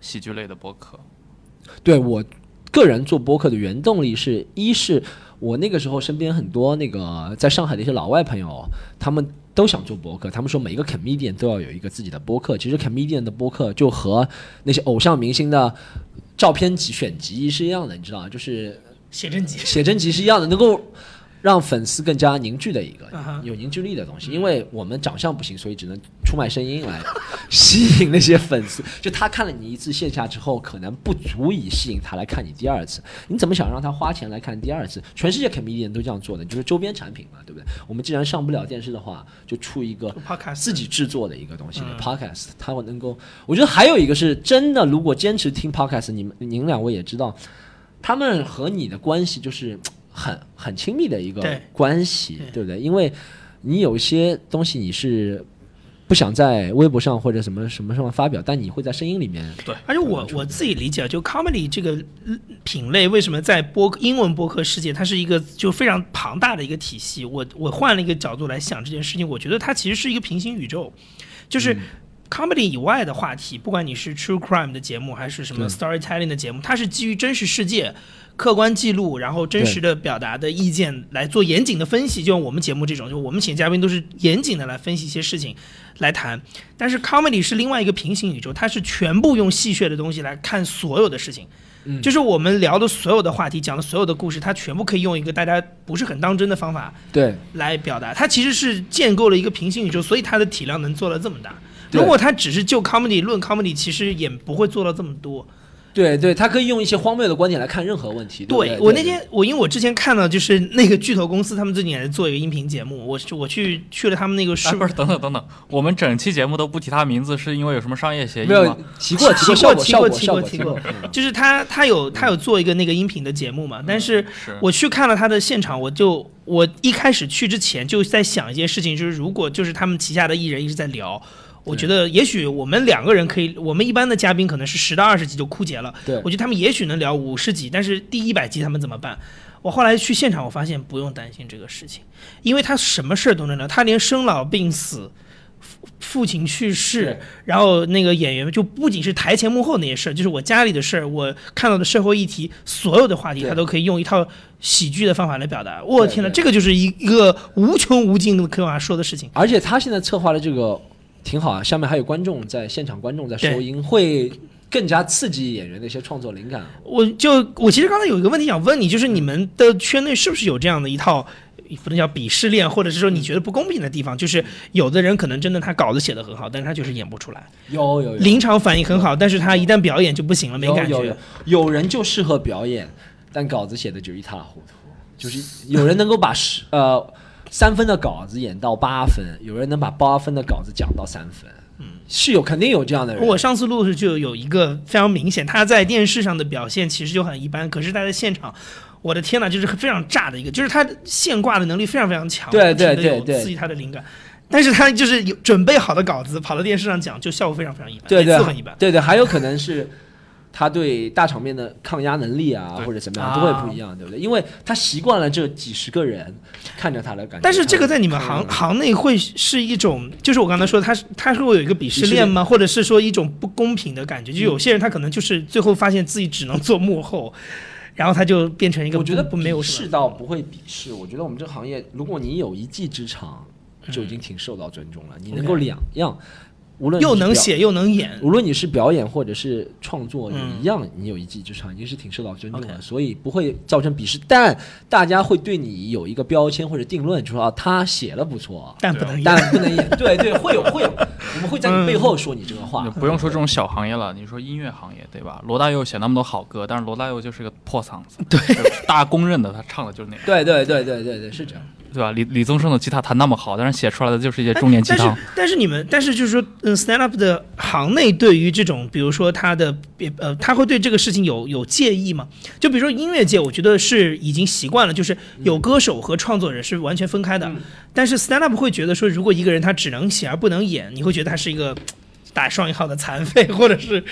喜剧类的播客，对我个人做播客的原动力是一是我那个时候身边很多那个在上海的一些老外朋友，他们都想做播客，他们说每一个 comedian 都要有一个自己的播客。其实 comedian 的播客就和那些偶像明星的照片集选集是一样的，你知道吗？就是写真集，写真集是一样的，能够让粉丝更加凝聚的一个有凝聚力的东西。因为我们长相不行，所以只能出卖声音来 吸引那些粉丝。就他看了你一次线下之后，可能不足以吸引他来看你第二次。你怎么想让他花钱来看第二次？全世界 comedian 都这样做的，就是周边产品嘛，对不对？我们既然上不了电视的话，就出一个自己制作的一个东西、嗯 podcast，它能够，我觉得还有一个是真的，如果坚持听 podcast，你们您两位也知道，他们和你的关系就是很很亲密的一个关系，对对不对？因为你有一些东西你是不想在微博上或者什么什么上面发表，但你会在声音里面，对而且我我自己理解，就 comedy 这个嗯品类，为什么在播英文播客世界，它是一个就非常庞大的一个体系。我我换了一个角度来想这件事情，我觉得它其实是一个平行宇宙，就是。comedy 以外的话题，不管你是 true crime 的节目，还是什么 storytelling 的节目，它是基于真实世界、客观记录，然后真实的表达的意见来做严谨的分析。就像我们节目这种，就我们请嘉宾都是严谨的来分析一些事情来谈。但是 comedy 是另外一个平行宇宙，它是全部用戏谑的东西来看所有的事情。嗯就是我们聊的所有的话题，讲的所有的故事，它全部可以用一个大家不是很当真的方法对来表达。它其实是建构了一个平行宇宙，所以它的体量能做到这么大。如果它只是就 comedy 论 comedy，其实也不会做到这么多。对对，他可以用一些荒谬的观点来看任何问题。对我那天我因为我之前看到就是那个巨头公司，他们最近也在做一个音频节目，我是我去去了他们那个啊，数不是，等等等等，我们整期节目都不提他名字，是因为有什么商业协议吗没有吗？提过提提过 提过提过提过就是他他有他有做一个那个音频的节目嘛，但是是我去看了他的现场，我就我一开始去之前就在想一件事情，就是如果就是他们旗下的艺人一直在聊。我觉得也许我们两个人可以，我们一般的嘉宾可能是十到二十集就枯竭了，对我觉得他们也许能聊五十集，但是第一百集他们怎么办？我后来去现场，我发现不用担心这个事情，因为他什么事儿都能聊，他连生老病死、父父亲去世，然后那个演员就不仅是台前幕后那些事儿，就是我家里的事儿，我看到的社会议题，所有的话题，他都可以用一套喜剧的方法来表达。我天呐，这个就是一一个无穷无尽的可以往下说的事情。而且他现在策划的这个挺好啊，下面还有观众在现场，观众在收音，会更加刺激演员的一些创作灵感。我就我其实刚才有一个问题想问你，就是你们的圈内是不是有这样的一套？不能叫鄙视链，或者是说你觉得不公平的地方，就是有的人可能真的他稿子写得很好，但是他就是演不出来，有有有临场反应很好，但是他一旦表演就不行了，没感觉有有有。有人就适合表演，但稿子写的就一塌糊涂。就是有人能够把十呃三分的稿子演到八分，有人能把八分的稿子讲到三分。嗯，是有肯定有这样的人。我上次录的时候就有一个非常明显，他在电视上的表现其实就很一般，可是他在现场，我的天呐，就是非常炸的一个，就是他现挂的能力非常非常强，对对对对刺激他的灵感。但是他就是有准备好的稿子跑到电视上讲，就效果非常非常一般，对对很一般。对对，还有可能是他对大场面的抗压能力啊，或者怎么样啊都会不一样，对不对？因为他习惯了这几十个人看着他的感觉。但是这个在你们行行内会是一种，就是我刚才说的，他是他是会有一个鄙视链链吗？或者是说一种不公平的感觉？就有些人他可能就是最后发现自己只能做幕后，然后他就变成一个我觉得不不没有鄙什么视倒不会鄙视，我觉得我们这个行业，如果你有一技之长，就已经挺受到尊重了。你能够两样，无论又能写又能演，无论你是表演或者是创作，一样，你有一技之长，已经是挺受到尊重的所以不会造成鄙视。但大家会对你有一个标签或者定论，就说啊，他写的不错，但不能演。但不能演。对对，会有会有，我们会在你背后说你这个话你。不用说这种小行业了，你说音乐行业对吧？罗大佑写那么多好歌，但是罗大佑就是个破嗓子，对，大家公认的，他唱的就是那样，对对对对对对，是这样。对吧？李李宗盛的吉他弹那么好，但是写出来的就是一些中年鸡汤但是。但是你们，但是就是说，嗯，stand up 的行内对于这种，比如说他的，呃，他会对这个事情有有介意吗？就比如说音乐界，我觉得是已经习惯了，就是有歌手和创作人是完全分开的。但是 stand up 会觉得说，如果一个人他只能写而不能演，你会觉得他是一个打双引号的残废，或者是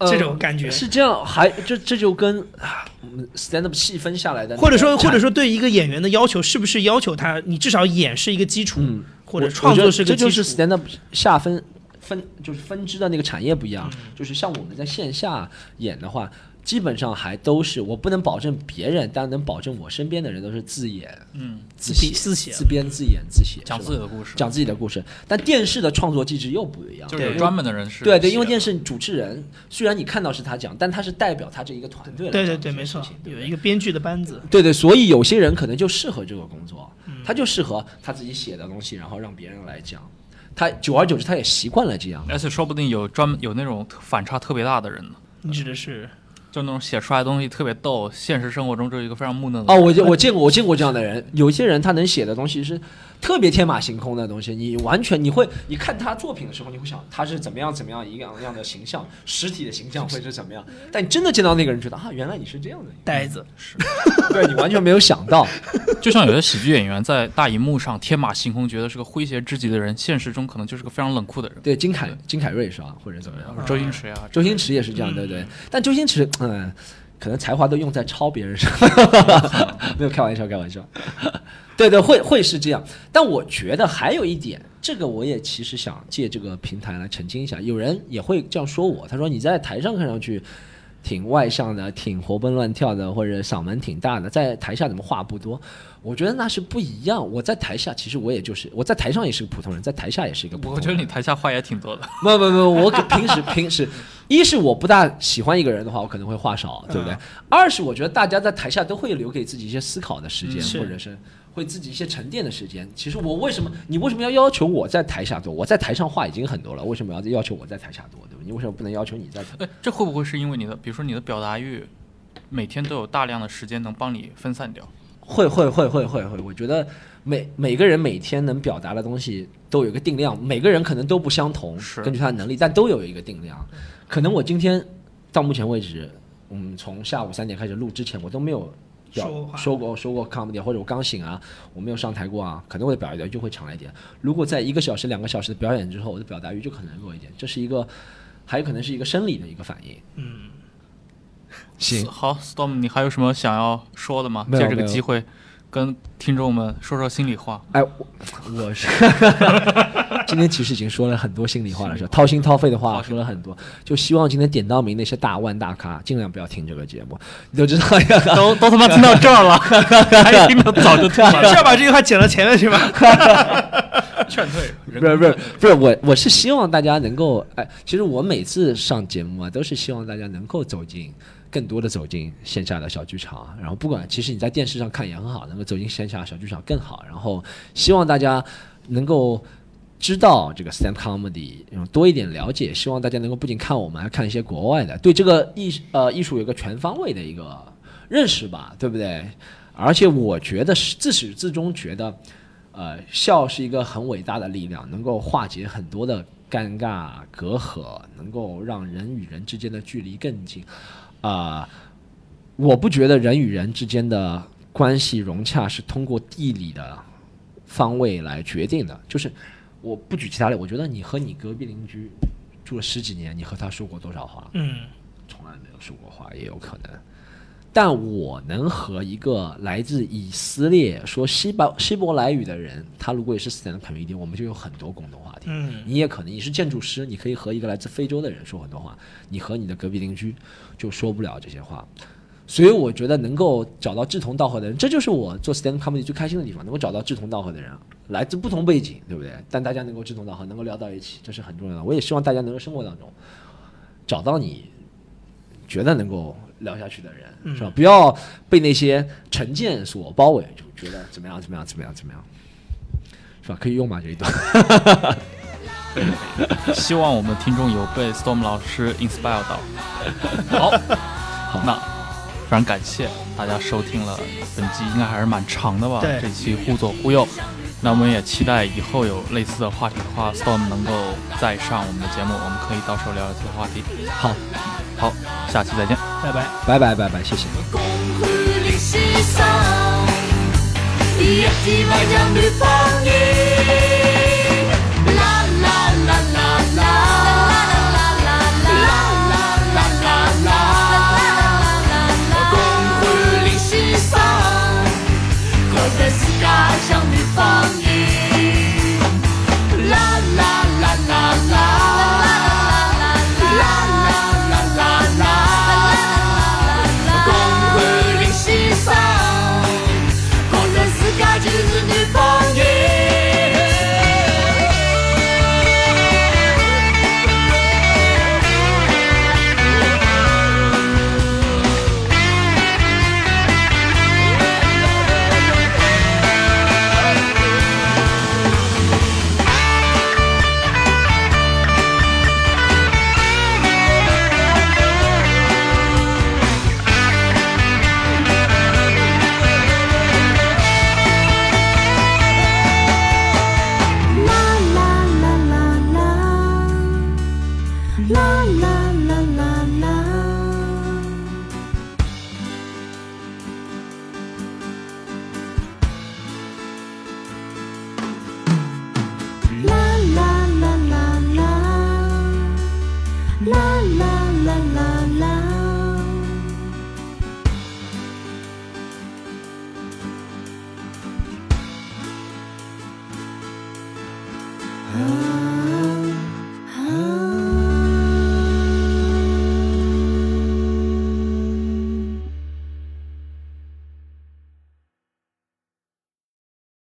这种感觉。是这样，还这这就跟啊我们 stand up 细分下来的或者说，或者说，对一个演员的要求，是不是要求他，你至少演是一个基础，嗯，或者创作是个基础？这就是 stand up 下分分就是分支的那个产业不一嗯样，就是像我们在线下演的话。基本上还都是我不能保证别人，但能保证我身边的人都是自演、嗯，自写、自自写。自编、自演、自写，讲自己的故事，讲自己的故事。但电视的创作机制又不一样，对就是有专门的人是对对，因为电视主持人虽然你看到是他讲，但他是代表他这一个团队来对对对，没错有一个编剧的班子。对对，所以有些人可能就适合这个工作，嗯。他就适合他自己写的东西，然后让别人来讲。他久而久之，他也习惯了这样。而且说不定有专门有那种反差特别大的人呢，你指的是就那种写出来的东西特别逗，现实生活中就是一个非常木讷的哦，我就我见过，我见过这样的人。有些人他能写的东西是特别天马行空的东西，你完全你会你看他作品的时候，你会想他是怎么样怎么样一样样的形象，实体的形象会是怎么样。但你真的见到那个人，觉得啊，原来你是这样的呆子，是，对你完全没有想到。就像有些喜剧演员在大荧幕上天马行空，觉得是个诙谐至极的人，现实中可能就是个非常冷酷的人。对，金凯金凯瑞是吧，或者怎么样？周星驰啊，周星驰也是这样，对不对？但周星驰，嗯，可能才华都用在抄别人上，没有开玩笑，开玩笑。对对，会会是这样。但我觉得还有一点，这个我也其实想借这个平台来澄清一下。有人也会这样说我，他说你在台上看上去挺外向的，挺活蹦乱跳的，或者嗓门挺大的，在台下怎么话不多？我觉得那是不一样。我在台下其实我也就是我在台上也是个普通人，在台下也是一个普通人。我觉得你台下话也挺多的。不不不，我可平时平时，一是我不大喜欢一个人的话，我可能会话少，对不对？二是我觉得大家在台下都会留给自己一些思考的时间，嗯或者是会自己一些沉淀的时间。其实我为什么你为什么要要求我在台下多？我在台上话已经很多了，为什么要要求我在台下多？对吧？你为什么不能要求你在？哎，这会不会是因为你的，比如说你的表达欲，每天都有大量的时间能帮你分散掉？会会会会会会，我觉得每每个人每天能表达的东西都有一个定量，每个人可能都不相同，是根据他的能力，但都有一个定量。可能我今天到目前为止，嗯，从下午三点开始录之前，我都没有表说过说过 comedy，或者我刚醒啊，我没有上台过啊，可能我的表达欲就会强一点。如果在一个小时、两个小时的表演之后，我的表达欲就可能弱一点，这是一个，还有可能是一个生理的一个反应。嗯，行，好，Storm，你还有什么想要说的吗？借这个机会跟听众们说说心里话。哎，我 我是 今天其实已经说了很多心里话了，是吧掏心掏肺的话说了很多，就希望今天点到名那些大腕大咖尽量不要听这个节目，你都知道呀。都都他妈听到这儿了，还听到早就听了，是要把这句话剪到前面去吗？劝退。不是不是不是我我是希望大家能够哎，其实我每次上节目啊，都是希望大家能够走进更多的走进线下的小剧场，然后不管其实你在电视上看也很好，能够走进线下小剧场更好，然后希望大家能够。知道这个 stand comedy，多一点了解，希望大家能够不仅看我们，还看一些国外的，对这个艺呃艺术有个全方位的一个认识吧，对不对？而且我觉得是自始至终觉得，呃，笑是一个很伟大的力量，能够化解很多的尴尬隔阂，能够让人与人之间的距离更近。啊、我不觉得人与人之间的关系融洽是通过地理的方位来决定的。就是我不举其他例，我觉得你和你隔壁邻居住了十几年，你和他说过多少话？嗯，从来没有说过话，也有可能。但我能和一个来自以色列说希伯希伯来语的人，他如果也是 stand comedy，我们就有很多共同话题。嗯你也可能你是建筑师，你可以和一个来自非洲的人说很多话，你和你的隔壁邻居就说不了这些话。所以我觉得能够找到志同道合的人，这就是我做 stand comedy 最开心的地方，能够找到志同道合的人，来自不同背景，对不对？但大家能够志同道合，能够聊到一起，这是很重要的。我也希望大家能够生活当中找到你觉得能够聊下去的人，是吧？不要被那些成见所包围，就觉得怎么样怎么样怎么样怎么样，是吧？可以用吗？这一段？希望我们的听众有被 Storm 老师 inspire 到。好，好，那非常感谢大家收听了本集，应该还是蛮长的吧？对这期忽左忽右。那我们也期待以后有类似的话题的话，Storm 能够再上我们的节目，我们可以到时候聊聊这个话题。好，好，下期再见。拜拜。拜拜拜拜，谢谢。